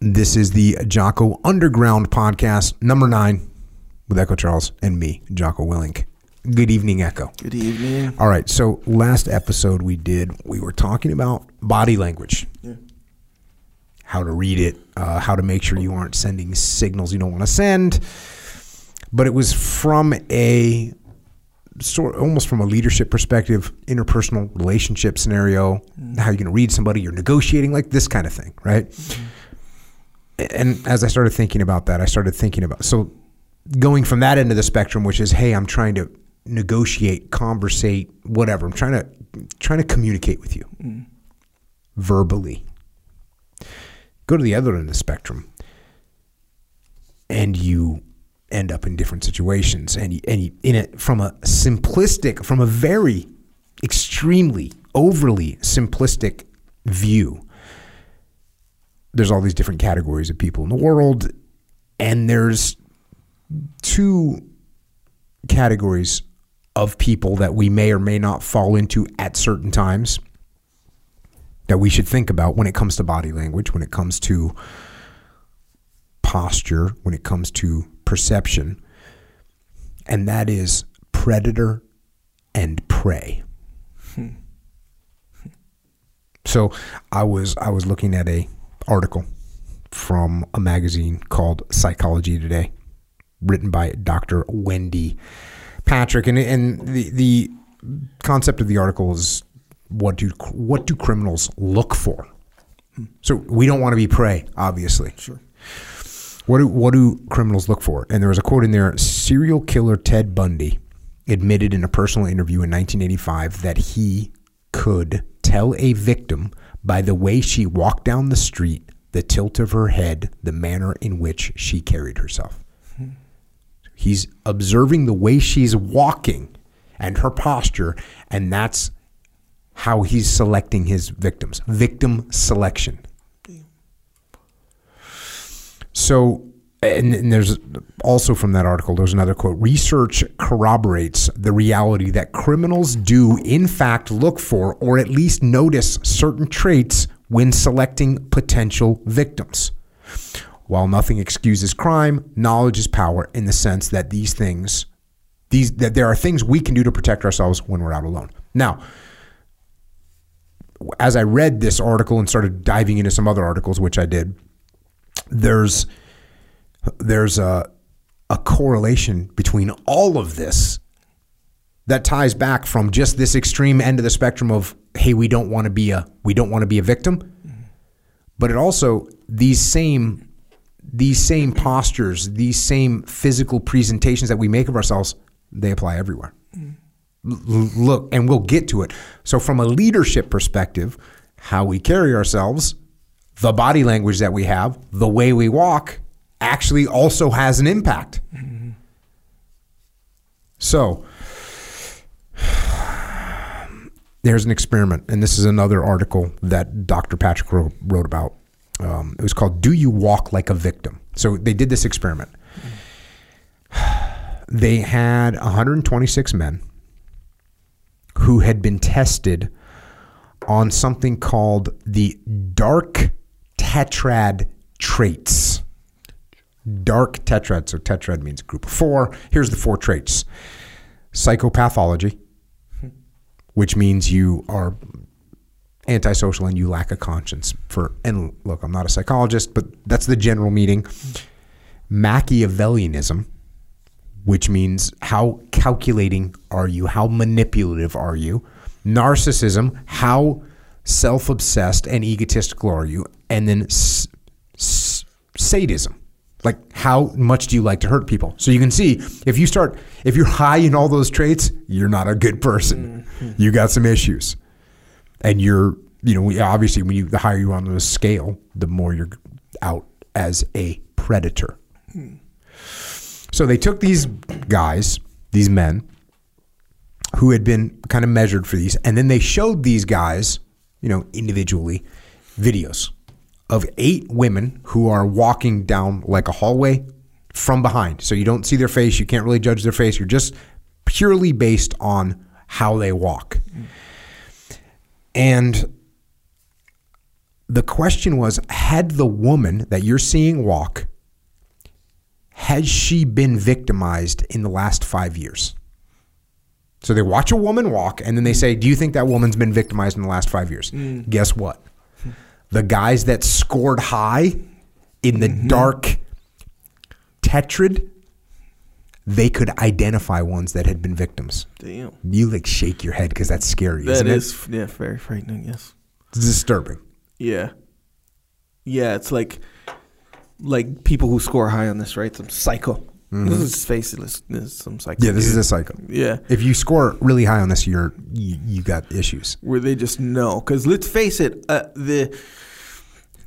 This is the Jocko Underground podcast, number nine, with Echo Charles and me, Jocko Willink. Good evening, Echo. Good evening. All right, so last episode we did, we were talking about body language, yeah. how to read it, uh, how to make sure you aren't sending signals you don't want to send. But it was from a sort almost from a leadership perspective, interpersonal relationship scenario, how you're going to read somebody, you're negotiating, like this kind of thing, right? And as I started thinking about that, I started thinking about so going from that end of the spectrum, which is, hey, I'm trying to negotiate, conversate, whatever. I'm trying to trying to communicate with you verbally. Go to the other end of the spectrum, and you end up in different situations, and you, and you, in it from a simplistic, from a very extremely overly simplistic view. There's all these different categories of people in the world, and there's two categories of people that we may or may not fall into at certain times that we should think about when it comes to body language, when it comes to posture, when it comes to perception. And that is predator and prey. Hmm. So I was I was looking at a article from a magazine called Psychology Today written by Dr. Wendy Patrick, and and the the concept of the article is what do what do criminals look for? So we don't want to be prey, obviously. Sure. What do what do criminals look for? And there was a quote in there: serial killer Ted Bundy admitted in a personal interview in 1985 that he could tell a victim by the way she walked down the street, the tilt of her head, the manner in which she carried herself. He's observing the way she's walking and her posture, and that's how he's selecting his victims. Victim selection. So, and, and there's also from that article, there's another quote research corroborates the reality that criminals do, in fact, look for or at least notice certain traits when selecting potential victims. While nothing excuses crime, knowledge is power in the sense that these things, these that there are things we can do to protect ourselves when we're out alone. Now, as I read this article and started diving into some other articles, which I did, there's there's a a correlation between all of this that ties back from just this extreme end of the spectrum of hey, we don't want to be a we don't want to be a victim, but it also these same these same postures, these same physical presentations that we make of ourselves, they apply everywhere. L- look, and we'll get to it. So, from a leadership perspective, how we carry ourselves, the body language that we have, the way we walk, actually also has an impact. So, there's an experiment, and this is another article that Dr. Patrick wrote, wrote about. Um, it was called "Do You Walk Like a Victim?" So they did this experiment. They had 126 men who had been tested on something called the dark tetrad traits. Dark tetrad. So tetrad means group of four. Here's the four traits: psychopathology, which means you are antisocial and you lack a conscience for and look i'm not a psychologist but that's the general meaning machiavellianism which means how calculating are you how manipulative are you narcissism how self-obsessed and egotistical are you and then s- s- sadism like how much do you like to hurt people? So you can see if you start if you're high in all those traits you're not a good person. Mm-hmm. You got some issues. And you're you know we- obviously when you the higher you on the scale the more you're out as a predator. Hmm. So they took these guys these men who had been kind of measured for these and then they showed these guys you know individually videos of eight women who are walking down like a hallway from behind. So you don't see their face you can't really judge their face. You're just purely based on how they walk. And the question was had the woman that you're seeing walk has she been victimized in the last 5 years? So they watch a woman walk and then they say do you think that woman's been victimized in the last 5 years? Mm. Guess what the guys that scored high in the dark tetrad they could identify ones that had been victims Damn. you like shake your head because that's scary That isn't is, yeah, very frightening. Yes. it's disturbing Yeah. Yeah, it's like like people who score high on this, right? Some psycho. This is face it. This is some psycho. Mm-hmm. yeah this is a psycho yeah. if you score really high on this you're you, you got issues where they just know. Because let's face it, uh, the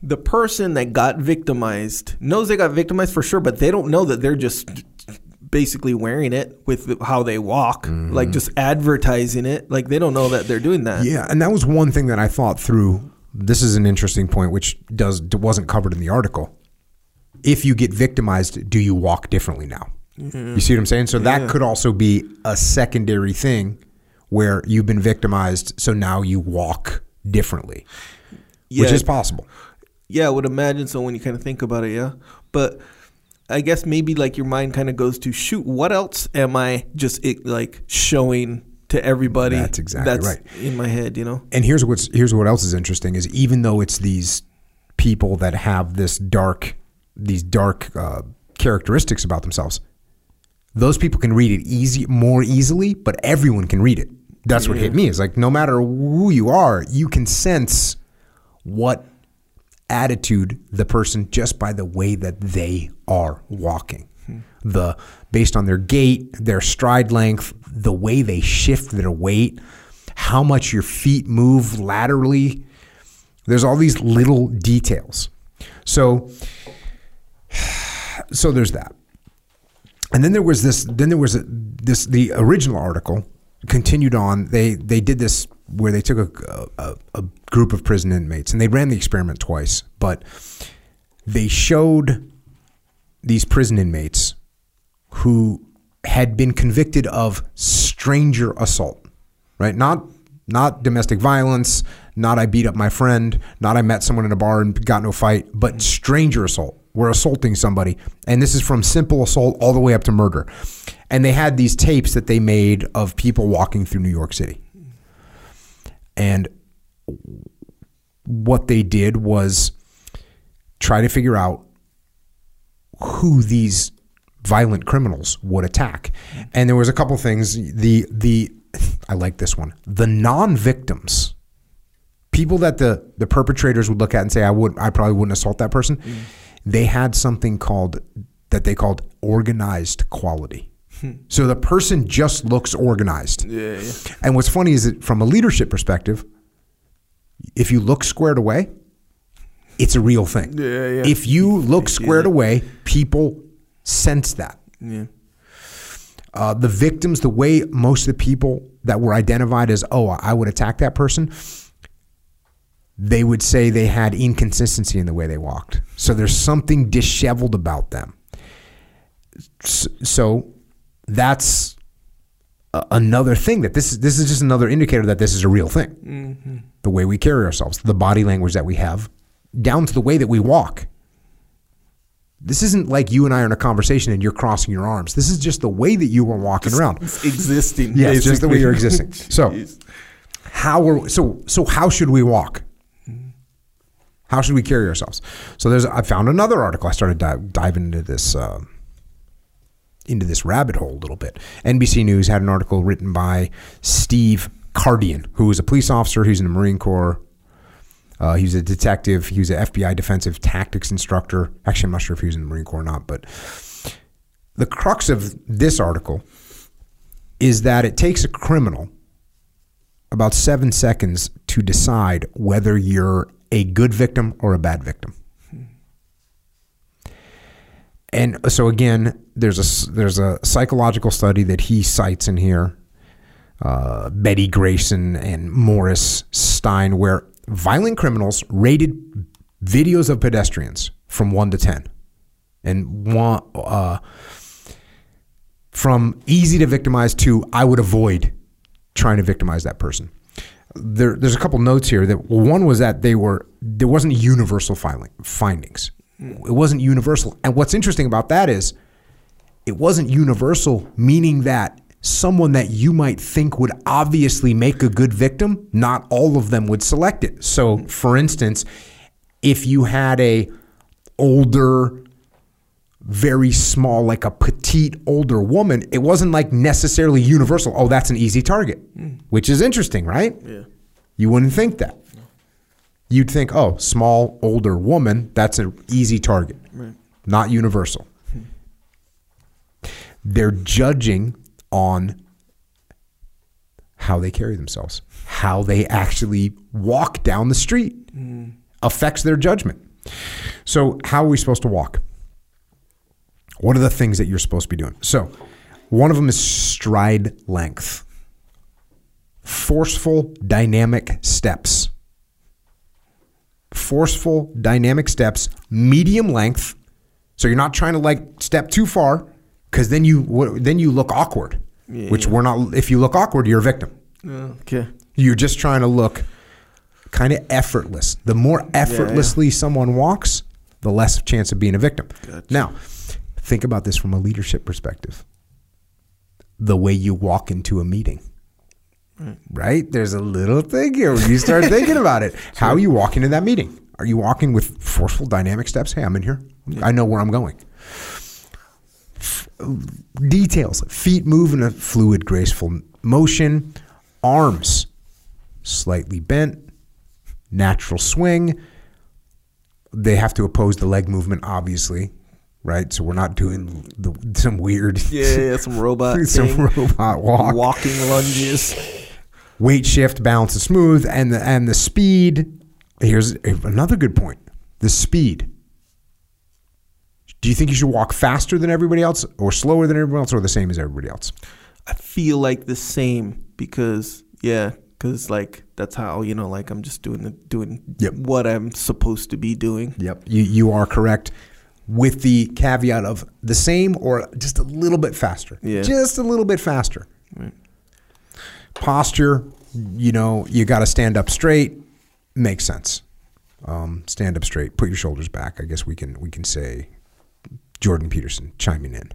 the person that got victimized knows they got victimized for sure, but they don't know that they're just basically wearing it with how they walk, mm-hmm. like just advertising it. Like they don't know that they're doing that. Yeah, and that was one thing that I thought through. This is an interesting point, which does wasn't covered in the article. If you get victimized, do you walk differently now? Mm-hmm. You see what I'm saying? So that Yeah. could also be a secondary thing where you've been victimized, so now you walk differently, which is possible. Yeah, I would imagine so when you kind of think about it, yeah. But I guess maybe like your mind kind of goes to shoot, what else am I just it, like showing to everybody? That's exactly that's right. in my head, you know? And here's what's here's what else is interesting is even though it's these people that have this dark these dark uh, characteristics about themselves, those people can read it easy more easily, but everyone can read it. That's what hit me. Is like no matter who you are, you can sense what attitude the person just by the way that they are walking. The based on their gait, their stride length, the way they shift their weight, how much your feet move laterally. There's all these little details. So so there's that. And then there was this. Then there was a, this. The original article continued on. They they did this where they took a, a, a group of prison inmates and they ran the experiment twice, but they showed these prison inmates who had been convicted of stranger assault, right? Not not domestic violence, not I beat up my friend, not I met someone in a bar and got no fight, but mm-hmm. stranger assault. We're assaulting somebody. And this is from simple assault all the way up to murder. And they had these tapes that they made of people walking through New York City. And what they did was try to figure out who these violent criminals would attack. And there was a couple things. The the I like this one. The non-victims, people that the the perpetrators would look at and say, I would I probably wouldn't assault that person. Mm. They had something called that they called organized quality. So the person just looks organized. Yeah, yeah. And what's funny is that from a leadership perspective, if you look squared away, it's a real thing. Yeah, yeah. If you look squared away, people sense that. Yeah. Uh, the victims, the way most of the people that were identified as, oh, I would attack that person, they would say they had inconsistency in the way they walked. So there's something disheveled about them. So that's another thing that this is this is just another indicator that this is a real thing. Mm-hmm. The way we carry ourselves, the body language that we have, down to the way that we walk. This isn't like you and I are in a conversation and you're crossing your arms. This is just the way that you are walking around. It's existing. Yeah, it's just the way you're existing. So, how are so so how should we walk? How should we carry ourselves? So there's I found another article. I started di- diving into this uh, into this rabbit hole a little bit. NBC News had an article written by Steve Kardian, who is a police officer. He's in the Marine Corps. Uh, he was a detective. He was an FBI defensive tactics instructor. Actually, I'm not sure if he was in the Marine Corps or not, but the crux of this article is that it takes a criminal about seven seconds to decide whether you're a good victim or a bad victim. And so again, there's a there's a psychological study that he cites in here, uh, Betty Grayson and Morris Stein, where violent criminals rated videos of pedestrians from one to ten, and one uh, from easy to victimize to I would avoid trying to victimize that person. There, there's a couple notes here that one was that they were there wasn't universal filing, findings. It wasn't universal, and what's interesting about that is it wasn't universal, meaning that someone that you might think would obviously make a good victim, not all of them would select it. So, for instance, if you had a older very small, like a petite older woman, it wasn't like necessarily universal. Oh, that's an easy target, hmm. which is interesting, right? Yeah. You wouldn't think that. You'd think, oh, small older woman, that's an easy target, Right. not universal. Hmm. They're judging on how they carry themselves, how they actually walk down the street hmm. affects their judgment. So, how are we supposed to walk? What are the things that you're supposed to be doing? So, one of them is stride length, forceful, dynamic steps. Forceful, dynamic steps, medium length. So you're not trying to like step too far, because then you then you look awkward. Which we're not. If you look awkward, you're a victim. Okay. You're just trying to look kind of effortless. The more effortlessly someone walks, the less chance of being a victim. Gotcha. Now, think about this from a leadership perspective. The way you walk into a meeting. Right? There's a little thing here when you start thinking about it. How are you walking into that meeting? Are you walking with forceful dynamic steps? Hey, I'm in here. I know where I'm going. F- Details. Feet move in a fluid, graceful motion. Arms slightly bent. Natural swing. They have to oppose the leg movement, obviously. Right? So we're not doing the, some weird Yeah, yeah, some robot some thing. robot walk Walking lunges. weight shift, balance is smooth, and the and the speed. Here's another good point: the speed. Do you think you should walk faster than everybody else, or slower than everybody else, or the same as everybody else? I feel like the same because yeah, because like that's how you know like I'm just doing the doing Yep. what I'm supposed to be doing. Yep, you you are correct, with the caveat of the same or just a little bit faster. Yeah. just a little bit faster. Right. Posture, you know, you got to stand up straight. Makes sense. Um, stand up straight. Put your shoulders back. I guess we can we can say Jordan Peterson chiming in.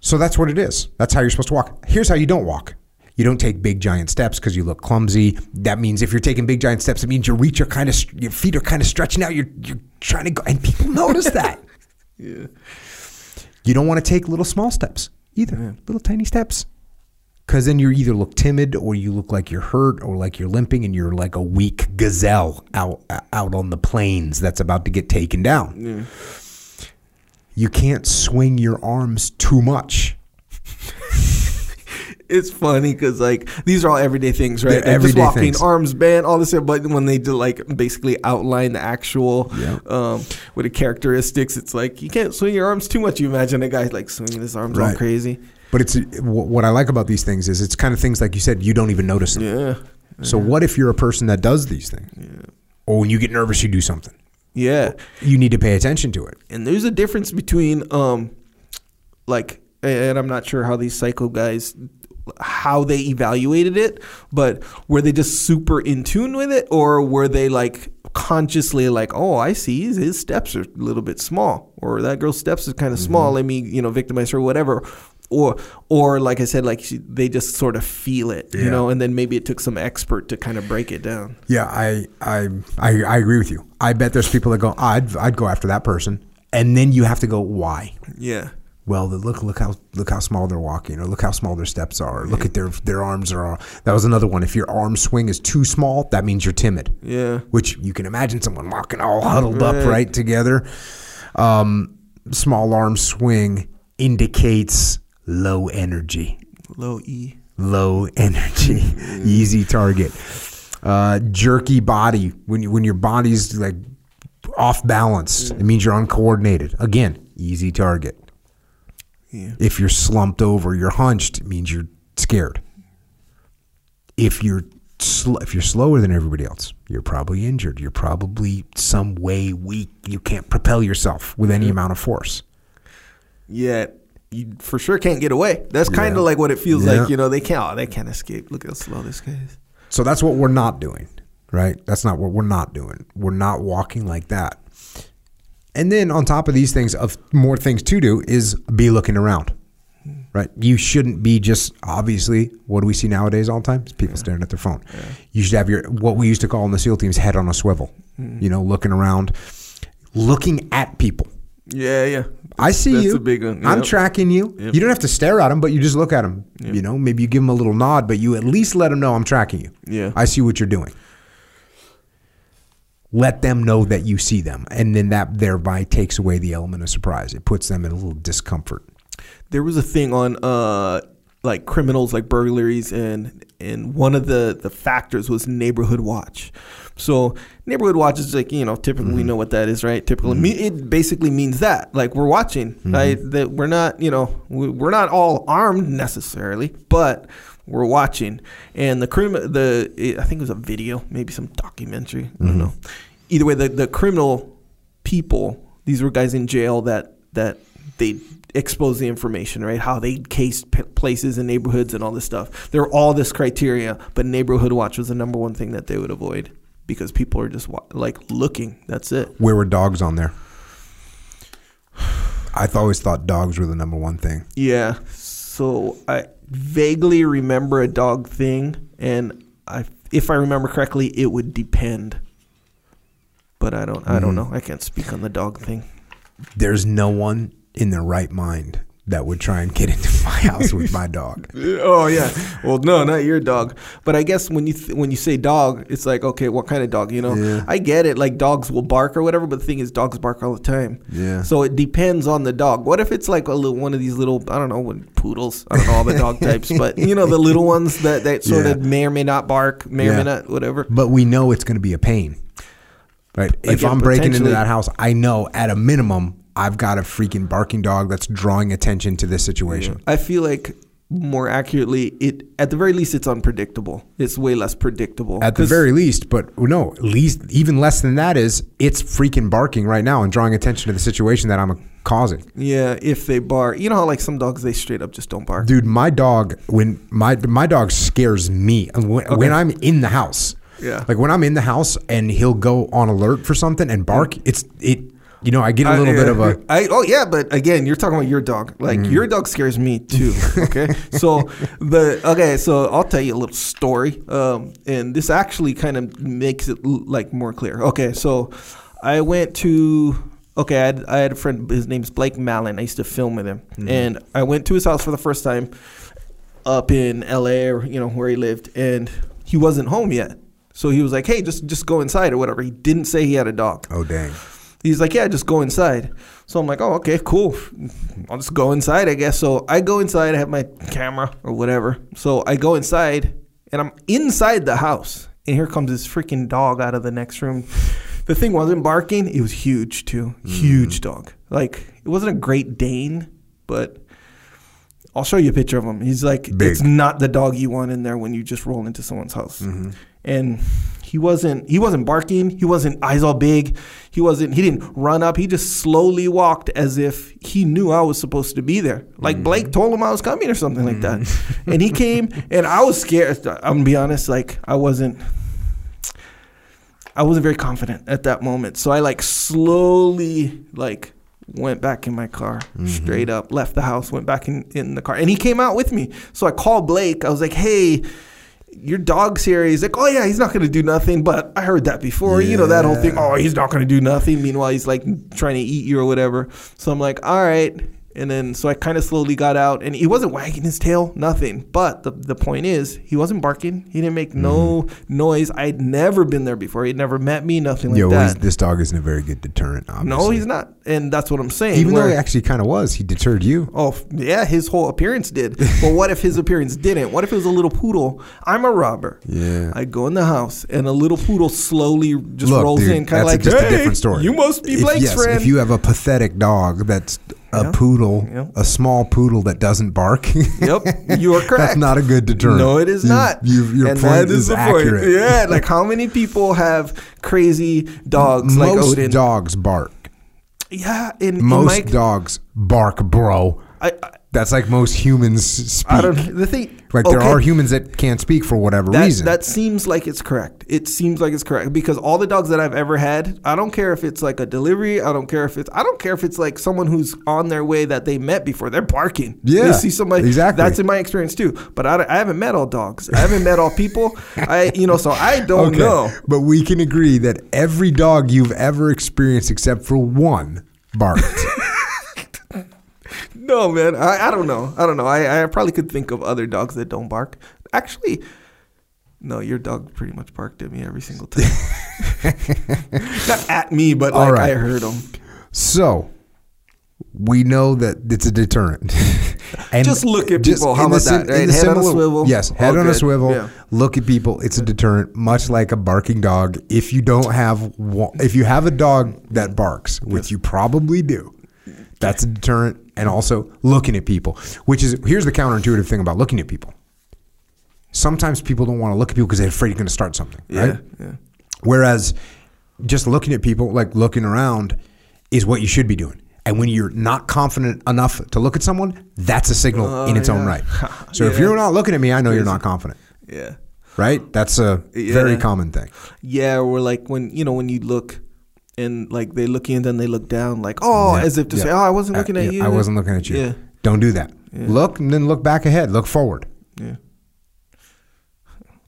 So that's what it is. That's how you're supposed to walk. Here's how you don't walk. You don't take big giant steps because you look clumsy. That means if you're taking big giant steps, it means your reach are kind of your feet are kind of stretching out. You're you're trying to go, and people notice that. Yeah. You don't want to take little small steps either. Little tiny steps. Because then you either look timid or you look like you're hurt or like you're limping and you're like a weak gazelle out out on the plains that's about to get taken down. Yeah. You can't swing your arms too much. It's funny because like these are all everyday things, right? Like, everyday just walking, things. arms bent, all this. stuff, But when they do like basically outline the actual Yeah. um, with the characteristics, it's like you can't swing your arms too much. You imagine a guy like swinging his arms all Right. crazy. But it's what I like about these things is it's kind of things like you said you don't even notice them. Yeah. So what if you're a person that does these things? Or when you get nervous, you do something. Yeah. You need to pay attention to it. and there's a difference between um like and i'm not sure how these psycho guys how they evaluated it but were they just super in tune with it or were they like consciously like oh i see his, steps are a little bit small or that girl's steps is kind of small mm-hmm. let me you know victimize her whatever. Or or like i said like she, they just sort of feel it you know and then maybe it took some expert to kind of break it down. Yeah, I, I I I agree with you. I bet there's people that go, oh, I'd I'd go after that person, and then you have to go, why? yeah Well, look look how look how small they're walking, or look how small their steps are. Or look at their their arms are. That was another one. If your arm swing is too small, that means you're timid. yeah Which you can imagine someone walking all huddled up Right. right together. Um, small arm swing indicates low energy low e low energy, easy target. Uh, jerky body when you, when your body's like off balance, it means you're uncoordinated. Again, easy target. Yeah If you're slumped over, you're hunched, it means you're scared. If you're sl- if you're slower than everybody else, you're probably injured. You're probably some way weak. You can't propel yourself with any amount of force. Yet, you for sure can't get away. That's kind Yeah. of like what it feels Yeah. like. You know, they can't. Oh, they can't escape. Look how slow this guy is. So that's what we're not doing, right? That's not what we're not doing. We're not walking like that. And then on top of these things, of more things to do is be looking around, right? You shouldn't be just obviously. What do we see nowadays all the time? It's people staring at their phone. You should have your what we used to call in the SEAL teams head on a swivel. Mm. You know, looking around, looking at people. Yeah, yeah. I see That's you. one. I'm tracking you. Yep. You don't have to stare at them, but you just look at them. You know, maybe you give them a little nod, but you at least let them know I'm tracking you. Yeah. I see what you're doing. Let them know that you see them, and then that thereby takes away the element of surprise. It puts them in a little discomfort. There was a thing on uh like criminals like burglaries and and one of the the factors was neighborhood watch. So neighborhood watch is like you know typically we mm-hmm. know what that is right. Typically mm-hmm. me it basically means that like we're watching right mm-hmm. that we're not you know we, we're not all armed necessarily but we're watching. And the crim the I think it was a video maybe some documentary I don't mm-hmm. know. Either way the the criminal people these were guys in jail that that they exposed the information right? How they cased p- places and neighborhoods and all this stuff. There were all this criteria but neighborhood watch was the number one thing that they would avoid because people are just wa- like looking. That's it. Where were dogs on there? I always thought dogs were the number one thing. yeah. So i vaguely remember a dog thing and i if i remember correctly it would depend. But i don't i don't hmm. know. I can't speak on the dog thing. There's no one in their right mind that would try and get into my house with my dog. Oh yeah. Well, no, not your dog. But I guess when you th- when you say dog, it's like okay, what kind of dog? You know, Yeah. I get it. Like dogs will bark or whatever. But the thing is, dogs bark all the time. Yeah. So it depends on the dog. What if it's like a little one of these little I don't know what poodles. I don't know all the dog types, but you know the little ones that that sort Yeah. of may or may not bark, may or may not whatever. But we know it's going to be a pain. Right? if Again, I'm breaking into that house, I know at a minimum I've got a freaking barking dog that's drawing attention to this situation. I feel like more accurately, it at the very least it's unpredictable. It's way less predictable. At the very least, but no, least even less than that is it's freaking barking right now and drawing attention to the situation that I'm causing. yeah, if they bark, you know how like some dogs they straight up just don't bark. Dude, my dog when my my dog scares me when, when I'm in the house. Yeah. Like when I'm in the house and he'll go on alert for something and bark, it's it you know, I get a little I- bit of a I oh yeah, but again, you're talking about your dog. Like Mm. your dog scares me too. Okay, so the okay, so I'll tell you a little story, um, and this actually kind of makes it like more clear. Okay, so I went to okay, I had, I had a friend. His name's Blake Mallon. I used to film with him, Mm-hmm. and I went to his house for the first time up in L.A. or you know where he lived, and he wasn't home yet. So he was like, "Hey, just just go inside or whatever." He didn't say he had a dog. Oh dang. He's like, yeah, just go inside. So I'm like, oh, okay, cool. I'll just go inside, I guess. So I go inside. I have my camera or whatever. So I go inside, and I'm inside the house, and here comes this freaking dog out of the next room. The thing wasn't barking; it was huge too, hmm. huge dog. Like it wasn't a Great Dane, but I'll show you a picture of him. He's like, Big. it's not the dog you want in there when you just roll into someone's house. Mm-hmm. And he wasn't he wasn't barking. He wasn't eyes all big. He wasn't he didn't run up. He just slowly walked as if he knew I was supposed to be there. Like mm-hmm. Blake told him I was coming or something like that. Mm-hmm. and he came and I was scared. I'm gonna be honest, like I wasn't I wasn't very confident at that moment. So I like slowly like went back in my car mm-hmm. straight up, left the house, went back in, in the car. And he came out with me. So I called Blake. I was like, hey, your dog series, like, oh yeah, he's not gonna do nothing. But I heard that before. You know that whole thing. Oh, he's not gonna do nothing. Meanwhile, he's like trying to eat you or whatever. So I'm like, all right. And then so I kind of slowly got out, and he wasn't wagging his tail, nothing. But the the point is, he wasn't barking. He didn't make no mm-hmm. noise. I'd never been there before. He'd never met me, nothing like Yo, that. this dog isn't a very good deterrent, obviously. No, he's not, and that's what I'm saying. Even though he actually kind of was, he deterred you. Oh yeah, his whole appearance did. But what if his appearance didn't? What if it was a little poodle? I'm a robber. Yeah. I go in the house and a little poodle slowly just Look, rolls dude, in, kind of like, just hey, a different story. You must be If- Blake's yes, friend. If you have a pathetic dog that's a Yeah. poodle, Yeah. a small poodle that doesn't bark. Yep, you are correct. That's not a good deterrent. No, it is You- not. You, your and point is, the accurate. point. Yeah, like how many people have crazy dogs like Most Odin? dogs bark. yeah, in, in Most my, dogs bark, bro. I, I That's like most humans speak. I don't. The thing, like there are humans that can't speak for whatever that, reason. That seems like it's correct. It seems like it's correct because all the dogs that I've ever had, I don't care if it's like a delivery. I don't care if it's. I don't care if it's like someone who's on their way that they met before. They're barking. Yeah, they see somebody. exactly. That's in my experience too. But I, I haven't met all dogs. I haven't met all people. I you know so I don't know. But we can agree that every dog you've ever experienced, except for one, barked. No man, I, I don't know. I don't know. I, I probably could think of other dogs that don't bark. Actually, no, your dog pretty much barked at me every single time. Not at me, but like right. I heard him. so we know that it's a deterrent. and Just look at people. How about sim- that, right? Head on a swivel. Yes, All head on a swivel. Yeah. Look at people. It's a deterrent, much like a barking dog. If you don't have one, if you have a dog that barks, which you probably do, that's a deterrent. And also looking at people, which is here's the counterintuitive thing about looking at people. Sometimes people don't want to look at people because they're afraid you're going to start something. Yeah, Right? yeah. Whereas just looking at people, like looking around, is what you should be doing. And when you're not confident enough to look at someone, that's a signal oh, in its own Oh, right. So if you're not looking at me, I know you're not confident, Yeah. right? That's a Yeah. very common thing. Yeah, or like when you know when you look and like they look in, then they look down, like oh, Yeah, as if to yeah. say, oh, I wasn't looking Uh, at yeah, you. I wasn't looking at you. Yeah, Don't do that. Look and then look back ahead. Look forward. yeah.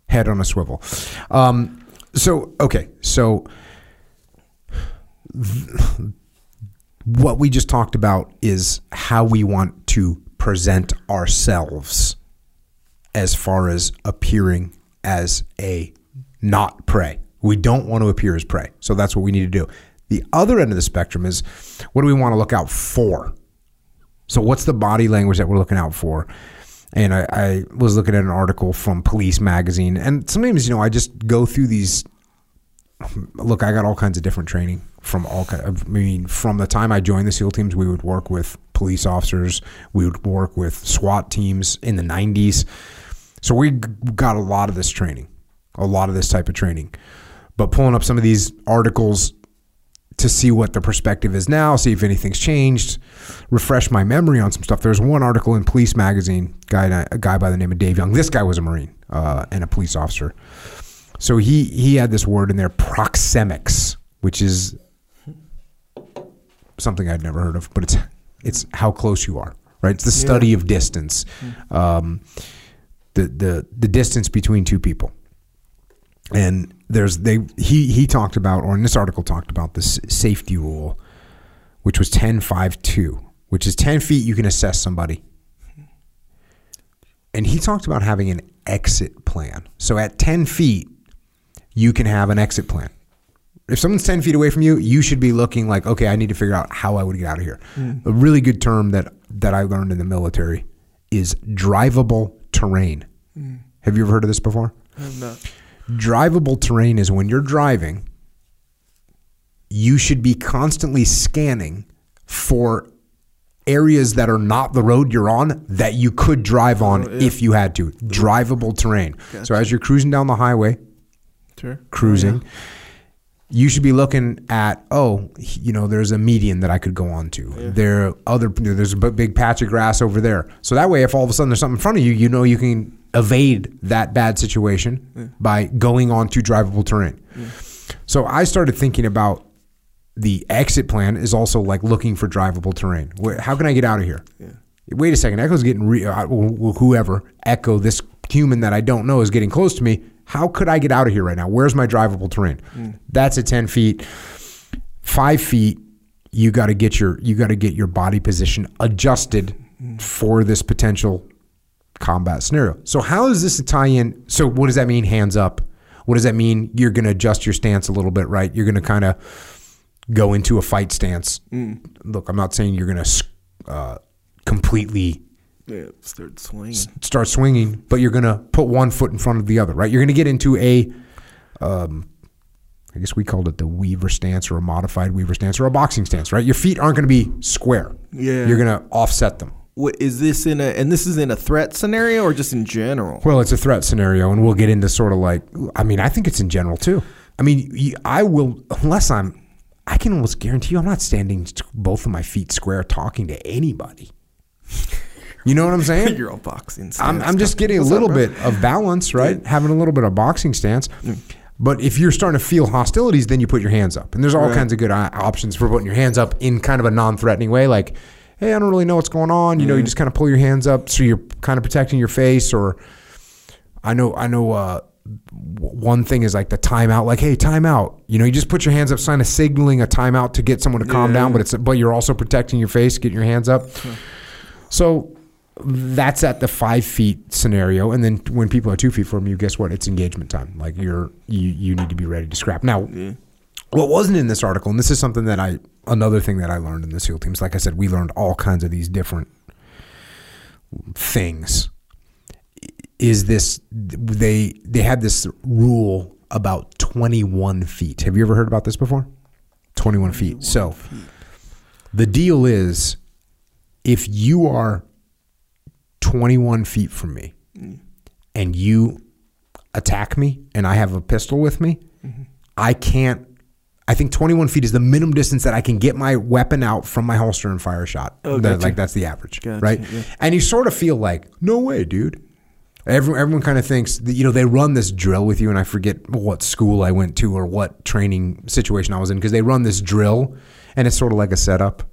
Head on a swivel. Um, so okay, so what we just talked about is how we want to present ourselves as far as appearing as a not prey. We don't want to appear as prey. So that's what we need to do. The other end of the spectrum is what do we want to look out for? So what's the body language that we're looking out for? And I, I was looking at an article from Police Magazine, and sometimes you know I just go through these. Look, I got all kinds of different training from all. I mean, from the time I joined the SEAL teams, we would work with police officers, we would work with SWAT teams in the '90s. So we got a lot of this training, a lot of this type of training. But pulling up some of these articles to see what the perspective is now, see if anything's changed, refresh my memory on some stuff. There's one article in Police Magazine, guy a guy by the name of Dave Young. This guy was a Marine uh, and a police officer. So he he had this word in there, proxemics, which is something I'd never heard of, but it's it's how close you are, right? It's the study of distance, um, the the the distance between two people and there's they he he talked about or in this article talked about this safety rule which was 10 5 2 which is 10 feet you can assess somebody. And he talked about having an exit plan. So at 10 feet you can have an exit plan. If someone's 10 feet away from you you should be looking like okay i need to figure out how i would get out of here. Hmm. A really good term that that i learned in the military is drivable terrain. Hmm. Have you ever heard of this before? I'm not. Drivable terrain is when you're driving, you should be constantly scanning for areas that are not the road you're on that you could drive on oh, if you had to. Drivable terrain. So as you're cruising down the highway, Sure. cruising, oh, you should be looking at oh, you know, there's a median that I could go on to. There are other there's a big patch of grass over there. So that way, if all of a sudden there's something in front of you, you know you can evade that bad situation by going onto drivable terrain. So I started thinking about the exit plan is also like looking for drivable terrain. How can I get out of here? Wait a second, Echo's getting re- uh, whoever Echo, this human that I don't know is getting close to me. How could I get out of here right now? Where's my drivable terrain? That's at ten feet. Five feet, you got to get your you got to get your body position adjusted for this potential combat scenario. So how does this tie in? So what does that mean? Hands up. What does that mean? You're going to adjust your stance a little bit, right? You're going to kind of go into a fight stance. Look, I'm not saying you're going to uh, completely Yeah. Start swinging. start swinging, but you're going to put one foot in front of the other, right? You're going to get into a, um, I guess we called it the Weaver stance or a modified Weaver stance or a boxing stance, right? Your feet aren't going to be square. Yeah. You're going to offset them. What is this in a? And this is in a threat scenario or just in general? Well, it's a threat scenario, and we'll get into sort of like. I mean, I think it's in general too. I mean, I will unless I'm. I can almost guarantee you, I'm not standing both of my feet square talking to anybody. You know what I'm saying? Your own boxing. I'm. I'm just getting a up, little bit of balance, right? Having a little bit of boxing stance. But if you're starting to feel hostilities, then you put your hands up. And there's all Right. kinds of good uh, options for putting your hands up in kind of a non threatening way. Like, hey, I don't really know what's going on. You know, you just kind of pull your hands up so you're kind of protecting your face. Or I know, I know, uh, one thing is like the timeout, like, hey, timeout. You know, you just put your hands up, sign of signaling a timeout to get someone to calm Yeah. down, but it's but you're also protecting your face, getting your hands up. So that's at the five feet scenario, and then when people are two feet from you, guess what? It's engagement time. Like you're you you need to be ready to scrap. Now, what wasn't in this article, and this is something that I another thing that I learned in the SEAL teams. Like I said, we learned all kinds of these different things. Is this they they had this rule about twenty one feet? Have you ever heard about this before? Twenty one feet. So the deal is if you are 21 feet from me mm. and you attack me and I have a pistol with me, mm-hmm. I can't. I think 21 feet is the minimum distance that I can get my weapon out from my holster and fire a shot. Oh, That- gotcha. Like that's the average, Gotcha, right? yeah. And you sort of feel like, no way, dude. Everyone, everyone kind of thinks that, you know they run this drill with you, and I forget what school I went to or what training situation I was in because they run this drill, and it's sort of like a setup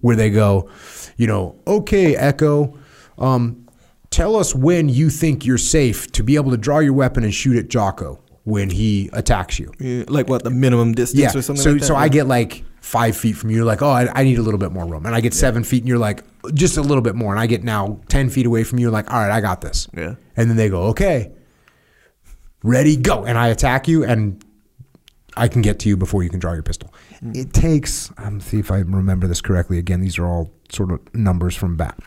where they go, you know, okay, Echo, um, tell us when you think you're safe to be able to draw your weapon and shoot at Jocko when he attacks you. Yeah, like what the minimum distance Yeah. or something so like that. so I get like five feet from you. You're like, oh, I, I need a little bit more room, and I get seven feet, and you're like, just a little bit more, and I get now ten feet away from you. Like, all right, I got this. Yeah. And then they go, okay, ready, go, and I attack you, and I can get to you before you can draw your pistol. It takes. I'm see if I remember this correctly. Again, these are all sort of numbers from back.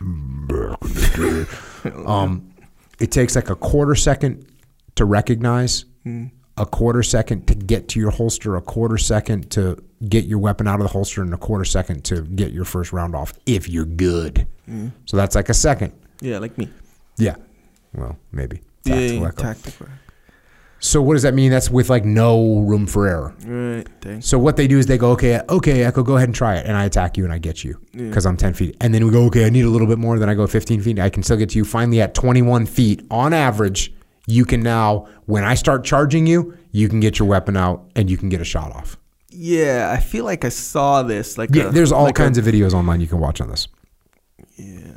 um, it takes like a quarter second to recognize, a quarter second to get to your holster, a quarter second to get your weapon out of the holster, and a quarter second to get your first round off if you're good. So that's like a second. Yeah, like me. Yeah. Well, maybe. Yeah, Tactical yeah, echo. tactical. So what does that mean? That's with like no room for error. Right. Thanks. So what they do is they go, okay, okay, Echo, go ahead and try it, and I attack you and I get you because I'm 10 feet, and then we go, okay, I need a little bit more. Then I go 15 feet, I can still get to you. Finally, at 21 feet on average, you can now, when I start charging you, you can get your weapon out and you can get a shot off. Yeah, I feel like I saw this. Like Yeah, a- there's all like a- kinds of videos online you can watch on this. Yeah.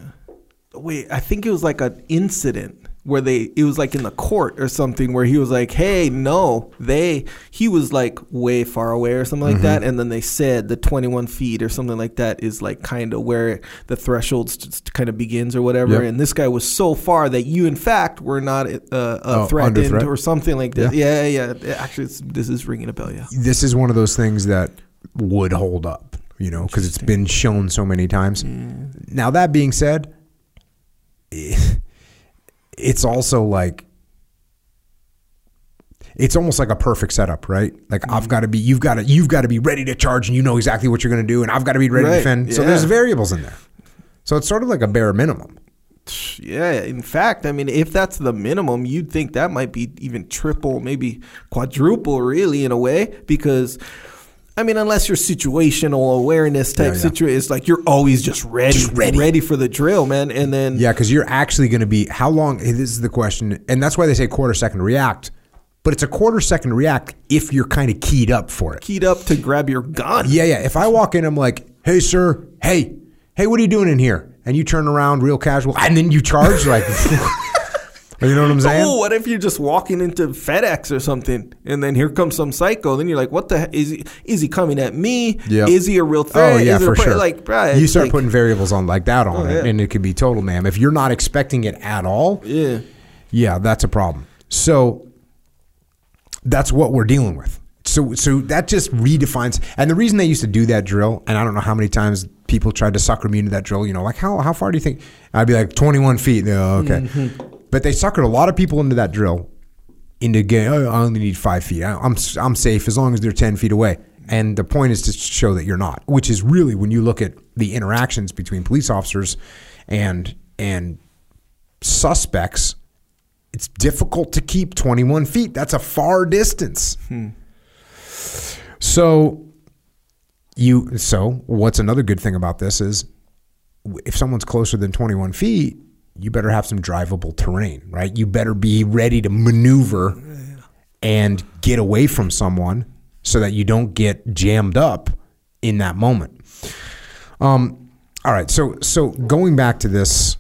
Wait, I think it was like an incident where they it was like in the court or something where he was like, "Hey, no, they." He was like way far away or something like that, and then they said the 21 feet or something like that is like kind of where the threshold kind of begins or whatever. Yep. And this guy was so far that you, in fact, were not uh, uh, Oh, threatened threat? or something like that. Yeah, yeah. yeah. Actually, it's, this is ringing a bell. Yeah. This is one of those things that would hold up, you know, because it's been shown so many times. Now that being said, it's also like it's almost like a perfect setup, right? Like Mm-hmm. I've got to be, you've got to, you've got to be ready to charge, and you know exactly what you're going to do, and I've got to be ready to Right, defend. So there's variables in there. So it's sort of like a bare minimum. Yeah, in fact, I mean, if that's the minimum, you'd think that might be even triple, maybe quadruple, really, in a way, because. I mean, unless you're situational awareness type Yeah, yeah. situation, it's like you're always just ready, Just ready. for the drill, man. And then Yeah, because you're actually going to be how long? This is the question, and that's why they say quarter second react. But it's a quarter second react if you're kind of keyed up for it. keyed up to grab your gun. Yeah, yeah. If I walk in, I'm like, "Hey, sir. Hey, hey, what are you doing in here?" And you turn around real casual, and then you charge like, you know what I'm saying? Oh, what if you're just walking into FedEx or something, and then here comes some psycho? Then you're like, "What the? He- is he? Is he coming at me? Yep. Is he a real oh, threat? Oh yeah, for sure. Like, bruh, you start like- putting variables on like that on Oh, it, yeah. and it could be total ma'am. If you're not expecting it at all, yeah, yeah, that's a problem. So that's what we're dealing with. So so that just redefines and the reason they used to do that drill, and I don't know how many times people tried to sucker me into that drill, you know, like how how far do you think? I'd be like twenty one feet. Oh, okay. Mm-hmm. But they suckered a lot of people into that drill into getting oh, I only need five feet. I, I'm I'm safe as long as they're ten feet away. And the point is to show that you're not, which is really when you look at the interactions between police officers and and suspects, it's difficult to keep 21 feet. That's a far distance. Hmm. So you so what's another good thing about this is if someone's closer than 21 feet, you better have some drivable terrain, right? You better be ready to maneuver and get away from someone so that you don't get jammed up in that moment. Um, all right, so so going back to this,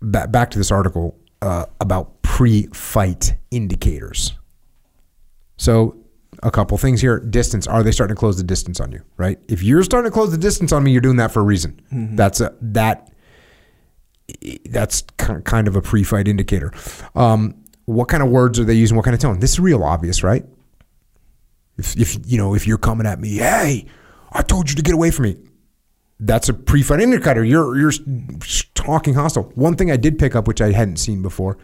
back, to this article uh, about pre-fight indicators. So a couple things here: distance. Are they starting to close the distance on you? Right. If you're starting to close the distance on me, you're doing that for a reason. That's a that. That's kind of a pre-fight indicator. Um, what kind of words are they using? What kind of tone? This is real obvious, right? If, if you know if you're coming at me, hey, I told you to get away from me. That's a pre-fight indicator. You're you're talking hostile. One thing I did pick up, which I hadn't seen before,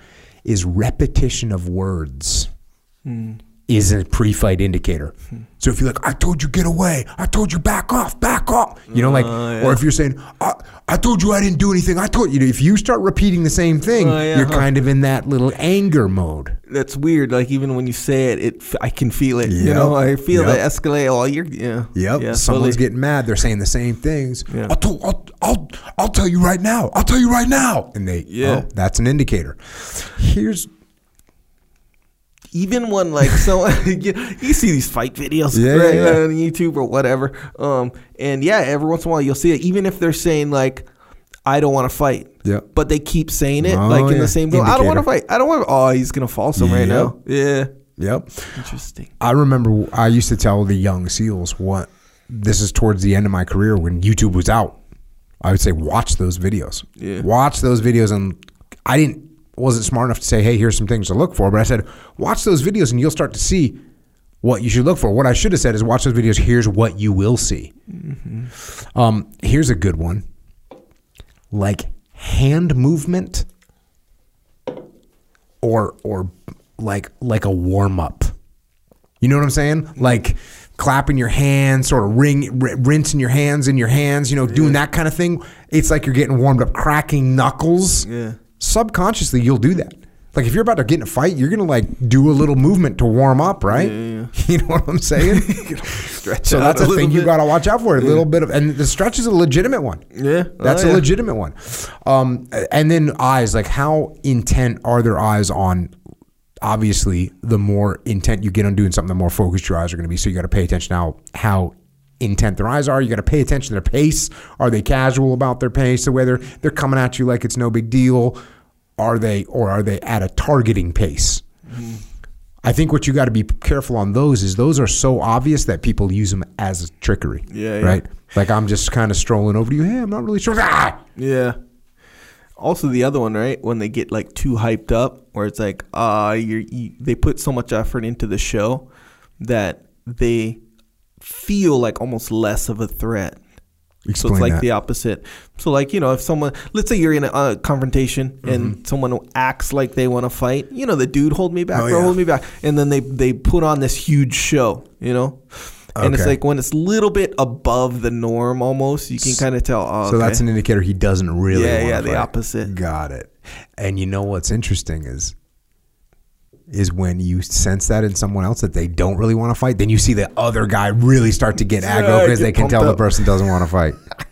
is repetition of words is a pre-fight indicator. So if you're like, I told you get away, I told you back off, back off, you know, like, oh, or if you're saying, I, I told you I didn't do anything, I told you, if you start repeating the same thing, Oh, yeah, you're huh. kind of in that little anger mode. That's weird. Like even when you say it, it I can feel it. You know, I feel Yep. it escalate. Oh, you're yeah. Yep. Yeah, Someone's totally. getting mad. They're saying the same things. Yeah. I'll, tell, I'll, I'll, I'll tell you right now. I'll tell you right now. And they, Yeah. oh, that's an indicator. Here's, even when like so you, you see these fight videos Yeah, right, yeah, yeah. on YouTube or whatever. Um, and yeah, every once in a while you'll see it. Even if they're saying like, "I don't want to fight," Yeah. but they keep saying it Oh, like in the same go. I don't want to fight. I don't want. Oh, he's gonna fall some right now. Yeah, yep. interesting. I remember I used to tell the young SEALs what this is towards the end of my career when YouTube was out. I would say watch those videos. Yeah. Watch those videos and I didn't wasn't smart enough to say, "Hey, here's some things to look for," but I said, "Watch those videos and you'll start to see what you should look for." What I should have said is, "Watch those videos. Here's what you will see." Um, here's a good one. Like hand movement or or like like a warm up. You know what I'm saying? Like clapping your hands, sort of ring, r- rinsing your hands in your hands. You know, doing that kind of thing. It's like you're getting warmed up, cracking knuckles. Yeah. Subconsciously, you'll do that. Like if you're about to get in a fight, you're gonna like do a little movement to warm up, right? You know what I'm saying? Stretch so that's a, thing you got to watch out for. A little bit of, and the stretch is a legitimate one. Yeah. Oh, That's a legitimate one. Um, and then eyes, like how intent are their eyes on? Obviously, the more intent you get on doing something, the more focused your eyes are going to be. So you got to pay attention how how intent their eyes are. You got to pay attention to their pace. Are they casual about their pace? So whether they're they're coming at you like it's no big deal, are they, or are they at a targeting pace? I think what you got to be careful on those is those are so obvious that people use them as trickery. Yeah, yeah. Right. Like I'm just kind of strolling over to you. Hey, I'm not really sure. Ah! Yeah. Also, the other one, right? When they get like too hyped up, where it's like, uh, you're, you, they put so much effort into the show that they feel like almost less of a threat. so it's like that. the opposite. So, like, you know, if someone, let's say you're in a uh, confrontation and someone acts like they want to fight, you know, the dude, hold me back, Mm-hmm. Oh, bro, yeah. hold me back. And then they, they put on this huge show, you know? And it's like when it's a little bit above the norm almost, you can kind of tell, oh, So okay. that's an indicator he doesn't really. Yeah, yeah, the fight. opposite. Got it. And you know what's interesting is, is when you sense that in someone else that they don't really want to fight, then you see the other guy really start to get aggro because get they can tell the person doesn't want to fight.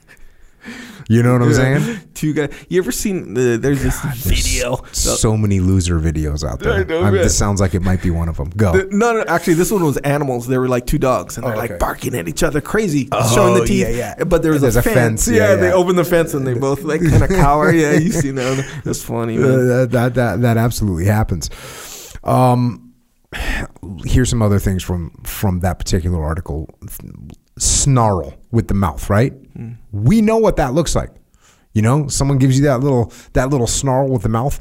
You know what I'm saying? Two guys. You ever seen the? There's this video. So many loser videos out there. I know, this sounds like it might be one of them. Go. The- no, no, actually, this one was animals. They were like two dogs, and they're Oh, okay. like barking at each other, crazy, Oh, showing the teeth. yeah, yeah. But there was There's a a fence. fence. Yeah, Yeah, they yeah. open the fence and they both like kind of cower. Yeah, you see, that? That's funny, man. that, that that that absolutely happens. Um, here's some other things from from that particular article. Snarl with the mouth, right? We know what that looks like. You know, someone gives you that little that little snarl with the mouth.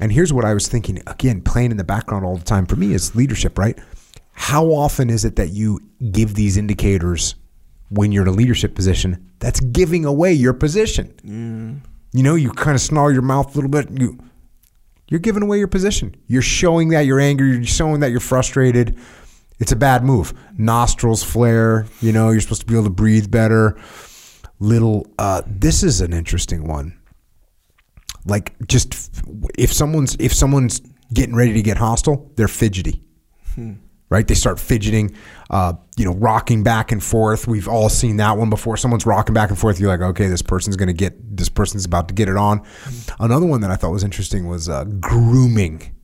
And here's what I was thinking again, playing in the background all the time for me is leadership, right? How often is it that you give these indicators when you're in a leadership position that's giving away your position? You know, you kind of snarl your mouth a little bit. You you're giving away your position. You're showing that you're angry. You're showing that you're frustrated. It's a bad move. Nostrils flare. You know, you're supposed to be able to breathe better. Little. Uh, this is an interesting one. Like, just if someone's if someone's getting ready to get hostile, they're fidgety. Right? They start fidgeting, uh, you know, rocking back and forth. We've all seen that one before. Someone's rocking back and forth. You're like, okay, this person's going to get, this person's about to get it on. Another one that I thought was interesting was uh, grooming.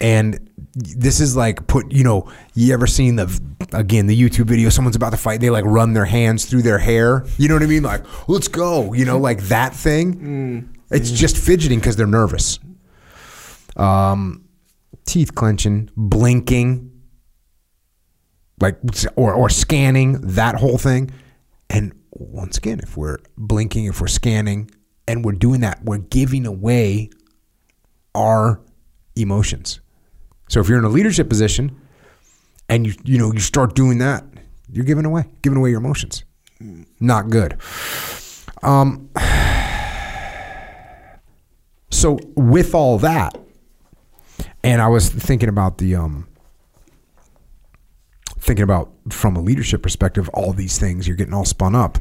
And this is like put, you know, you ever seen the, again, the YouTube video, someone's about to fight, they like run their hands through their hair. You know what I mean? Like, let's go, you know, like that thing. It's just fidgeting because they're nervous. Um, teeth clenching, blinking, like or or scanning that whole thing. And once again, if we're blinking, if we're scanning, and we're doing that, we're giving away our emotions. So if you're in a leadership position and you you know you start doing that, you're giving away giving away your emotions. Not good. Um so with all that, and I was thinking about the um thinking about from a leadership perspective all these things you're getting all spun up.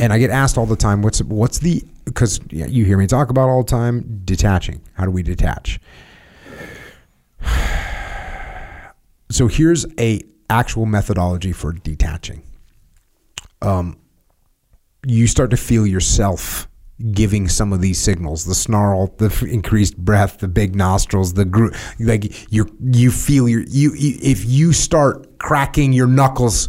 And i get asked all the time what's what's the because you hear me talk about all the time detaching. How do we detach? So here's a actual methodology for detaching. Um you start to feel yourself giving some of these signals. The snarl the f- increased breath the big nostrils the gro- like you you feel your you, you if you start cracking your knuckles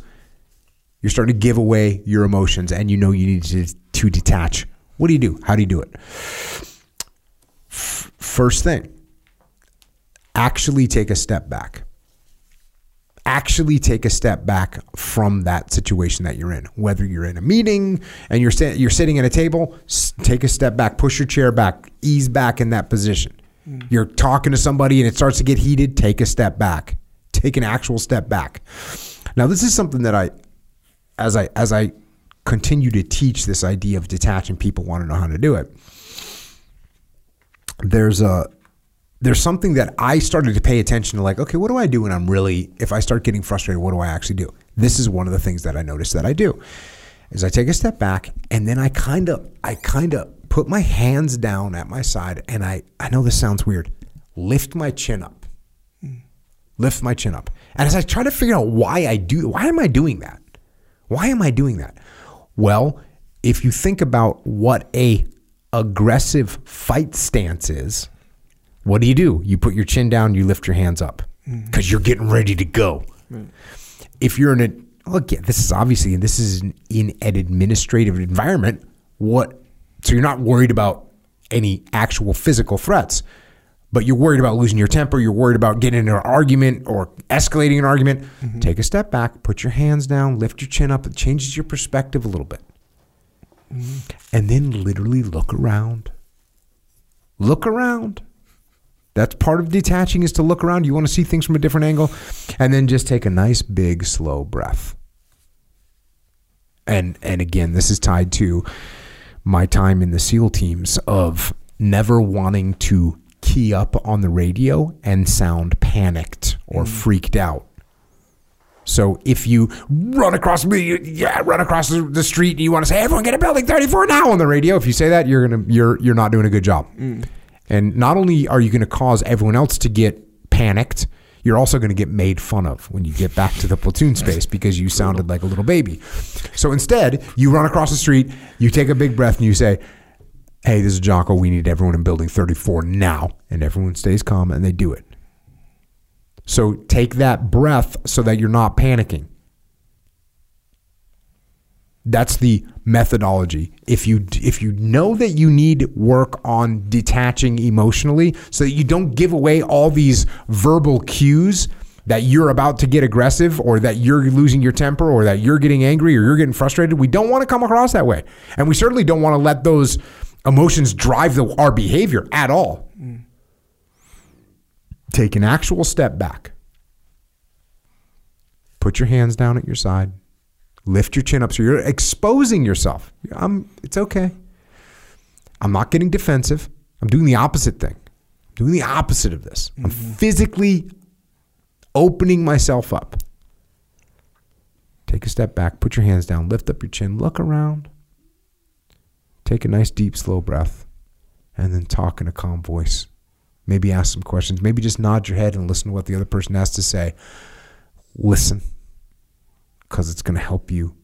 you're starting to give away your emotions and you know you need to, to detach. What do you do? How do you do it? F- first thing actually take a step back actually take a step back from that situation that you're in. Whether you're in a meeting and you're sta- you're sitting at a table, s- take a step back, push your chair back, ease back in that position. Mm. You're talking to somebody and it starts to get heated, take a step back. Take an actual step back. Now, this is something that I as I as I continue to teach this idea of detaching people want to know how to do it. There's a there's something that I started to pay attention to like, okay, what do I do when I'm really if I start getting frustrated, what do I actually do? This is one of the things that I noticed that I do. Is I take a step back and then I kind of I kind of put my hands down at my side and I I know this sounds weird. Lift my chin up. Lift my chin up. And as I try to figure out why I do why am I doing that? Why am I doing that? Well, if you think about what a aggressive fight stance is, what do you do? You put your chin down, you lift your hands up mm. because you're getting ready to go. If you're in a, look, again, this is obviously, and this is in, in an administrative environment, what, so you're not worried about any actual physical threats, but you're worried about losing your temper, you're worried about getting in an argument or escalating an argument. Mm-hmm. Take a step back, put your hands down, lift your chin up. It changes your perspective a little bit. Mm-hmm. And then literally look around. Look around. That's part of detaching is to look around. You want to see things from a different angle. And then just take a nice big slow breath. And and again, this is tied to my time in the SEAL teams of never wanting to key up on the radio and sound panicked or mm. freaked out. So if you run across me, yeah, run across the, street, and you want to say, "Everyone, get a building 34 now" on the radio. If you say that, you're gonna you're you're not doing a good job. Mm. And not only are you going to cause everyone else to get panicked, you're also going to get made fun of when you get back to the platoon space because you sounded like a little baby. So instead, you run across the street, you take a big breath, and you say, "Hey, this is Jocko. We need everyone in building 34 now." And everyone stays calm, and they do it. So take that breath so that you're not panicking. That's the methodology. If you if you know that you need work on detaching emotionally so that you don't give away all these verbal cues that you're about to get aggressive or that you're losing your temper or that you're getting angry or you're getting frustrated, we don't want to come across that way. And we certainly don't want to let those emotions drive the, our behavior at all. Take an actual step back. Put your hands down at your side. Lift your chin up so you're exposing yourself. I'm, it's okay. I'm not getting defensive. I'm doing the opposite thing. I'm doing the opposite of this. I'm mm-hmm. physically opening myself up. Take a step back, put your hands down, lift up your chin, look around. Take a nice, deep, slow breath, and then talk in a calm voice. Maybe ask some questions. Maybe just nod your head and listen to what the other person has to say. Listen, because it's going to help you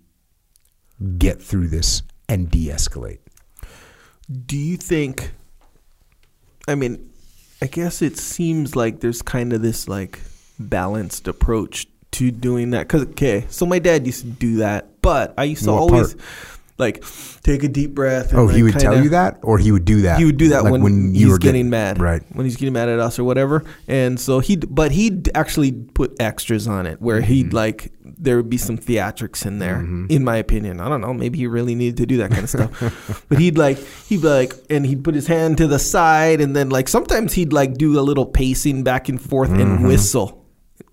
get through this and de escalate. Do you think? I mean, I guess it seems like there's kind of this like balanced approach to doing that. Cause okay, so my dad used to do that, but I used to What always part? Like take a deep breath. And Oh, he would tell kinda- you that, or he would do that. He would do that Like when, you he's were getting, mad, right? When he's getting mad at us or whatever. And so he, but he'd actually put extras on it where Mm-hmm. he'd like there would be some theatrics in there. In my opinion, I don't know. Maybe he really needed to do that kind of stuff. but he'd like he'd like, and he'd put his hand to the side, and then like sometimes he'd like do a little pacing back and forth Mm-hmm. and whistle.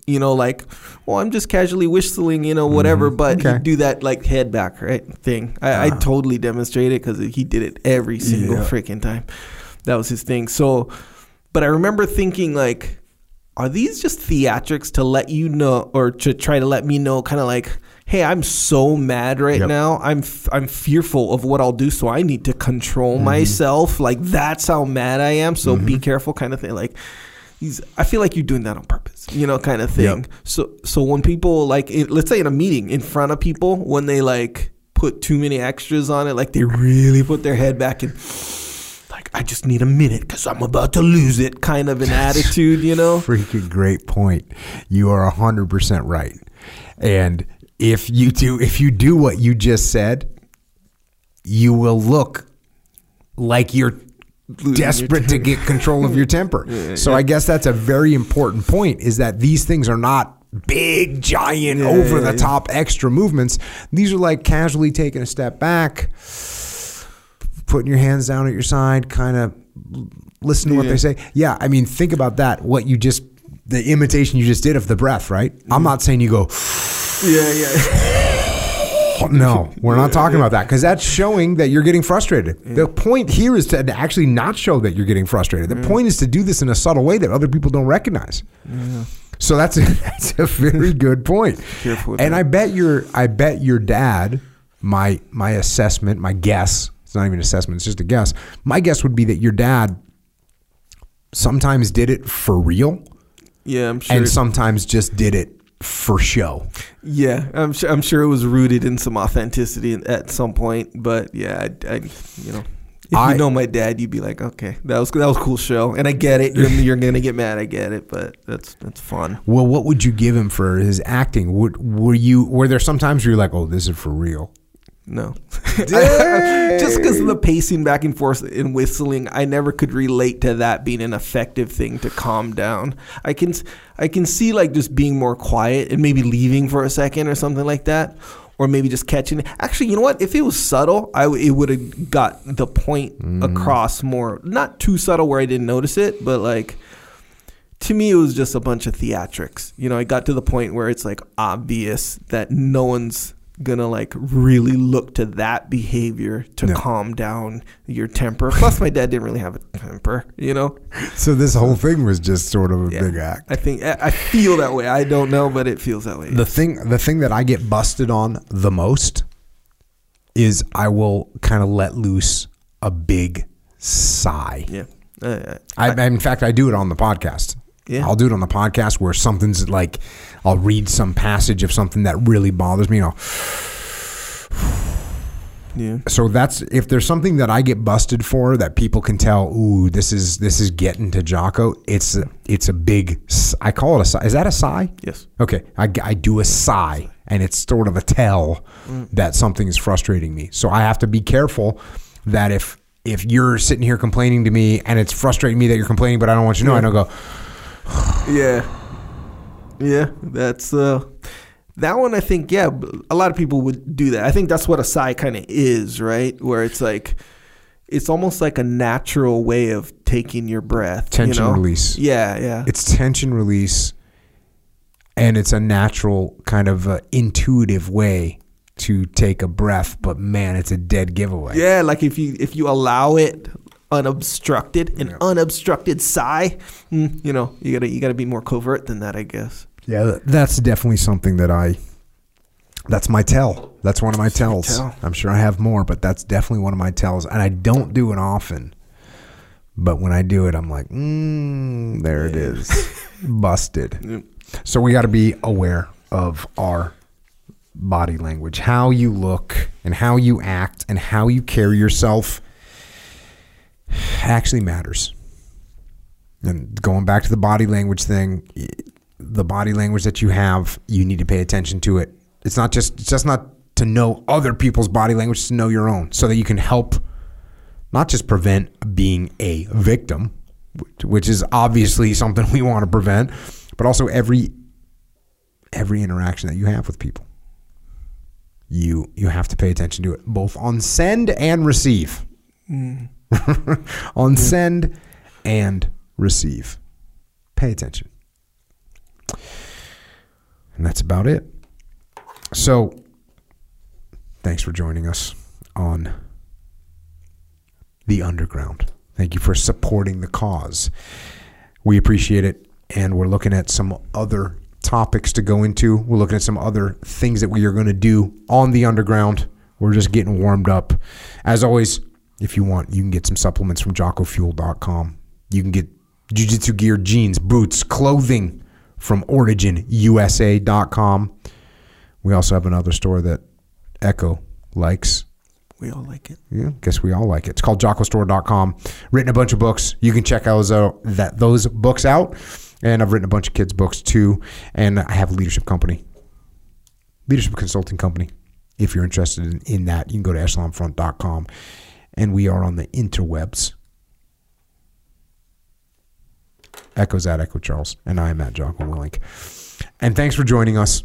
You know, like, well, I'm just casually whistling, you know, whatever. But Mm-hmm. Okay. he'd do that like head back right thing. I, I totally demonstrate it because he did it every single Yeah. freaking time. That was his thing. So, but I remember thinking like, are these just theatrics to let you know, or to try to let me know, kind of like, hey, I'm so mad right Yep. now. I'm f- I'm fearful of what I'll do, so I need to control Mm-hmm. myself. Like that's how mad I am. So be careful, kind of thing. Like. He's, I feel like you're doing that on purpose, you know, kind of thing. Yep. So, so when people like, in, let's say in a meeting in front of people, when they like put too many extras on it, like they really put their head back and like, I just need a minute because I'm about to lose it, kind of an attitude, you know. Freaking great point. You are hundred percent right. And if you do, if you do what you just said, you will look like you're your desperate to get control of your temper. so I guess that's a very important point is that these things are not big giant Yeah, over yeah, the top extra movements. These are like casually taking a step back, putting your hands down at your side, kind of listen to what Yeah. they say. Yeah, I mean think about that what you just the imitation you just did of the breath, right? I'm not saying you go Yeah, yeah. no, we're not talking about that because that's showing that you're getting frustrated. The point here is to actually not show that you're getting frustrated. The point is to do this in a subtle way that other people don't recognize. So that's a, that's a very good point. Careful and that. I bet your I bet your dad. My my assessment, my guess. It's not even an assessment. It's just a guess. My guess would be that your dad sometimes did it for real Yeah, I'm sure. and sometimes just did it for show. yeah, I'm sure. I'm sure it was rooted in some authenticity at some point. But yeah, I, I you know, if I- you know my dad, you'd be like, okay, that was that was a cool show, and I get it. You're, you're gonna get mad. I get it, but that's that's fun. Well, what would you give him for his acting? Would were you were there sometimes where you're like, oh, this is for real? No, just because of the pacing back and forth and whistling, I never could relate to that being an effective thing to calm down. I can I can see like just being more quiet and maybe leaving for a second or something like that, or maybe just catching. Actually, you know what? If it was subtle, I w- it would have got the point mm. across more. Not too subtle where I didn't notice it, but like to me it was just a bunch of theatrics you know i got to the point where it's like obvious that no one's gonna like really look to that behavior to No. calm down your temper plus my dad didn't really have a temper you know So this whole thing was just sort of a Yeah. big act. i think i I feel that way i don't know but it feels that way The thing the thing that I get busted on the most is I will kind of let loose a big sigh. yeah uh, I, in fact, I do it on the podcast. Yeah. I'll do it on the podcast where something's like, I'll read some passage of something that really bothers me. And I'll, yeah so that's if there's something that I get busted for that people can tell. Ooh, this is this is getting to Jocko. It's a, it's a big. I call it a sigh. Is that a sigh? yes Okay, I, I do a sigh, and it's sort of a tell mm. that something is frustrating me. So I have to be careful that if if you're sitting here complaining to me and it's frustrating me that you're complaining, but I don't want you to know, I don't go. Yeah yeah that's uh that one i think yeah a lot of people would do that i think that's what a sigh kind of is right where it's like it's almost like a natural way of taking your breath you Tension know? release. yeah yeah It's tension release, and it's a natural kind of uh, intuitive way to take a breath. But man, it's a dead giveaway. yeah like if you if you allow it unobstructed an unobstructed sigh mm, you know you gotta you gotta be more covert than that i guess Yeah, that's definitely something that I. That's my tell. That's one of my tells. tell. I'm sure I have more, but that's definitely one of my tells, and I don't do it often. But when I do it, I'm like, mm, there it is, busted. So we got to be aware of our body language, how you look, and how you act, and how you carry yourself. Actually matters. And going back to the body language thing, the body language that you have, you need to pay attention to it. It's not just it's just not to know other people's body language, it's to know your own, so that you can help not just prevent being a victim, which is obviously something we want to prevent, but also every every interaction that you have with people. You you have to pay attention to it both on send and receive. Mm. on send and receive. Pay attention. And that's about it. So, thanks for joining us on The Underground. Thank you for supporting the cause. We appreciate it. And we're looking at some other topics to go into. We're looking at some other things that we are going to do on The Underground. We're just getting warmed up. As always, if you want, you can get some supplements from jockofuel.com. You can get jiu-jitsu gear, jeans, boots, clothing from originusa.com. We also have another store that Echo likes. We all like it. Yeah, guess we all like it. It's called jockostore.com. Written a bunch of books. You can check those out, that those books out. And I've written a bunch of kids' books too. And I have a leadership company, leadership consulting company. If you're interested in, in that, you can go to echelonfront.com. And we are on the interwebs. Echoes at Echo Charles, and I am at Jocko Willink. And thanks for joining us.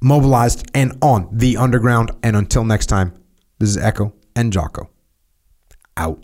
Mobilized and on the underground. And until next time, this is Echo and Jocko. Out.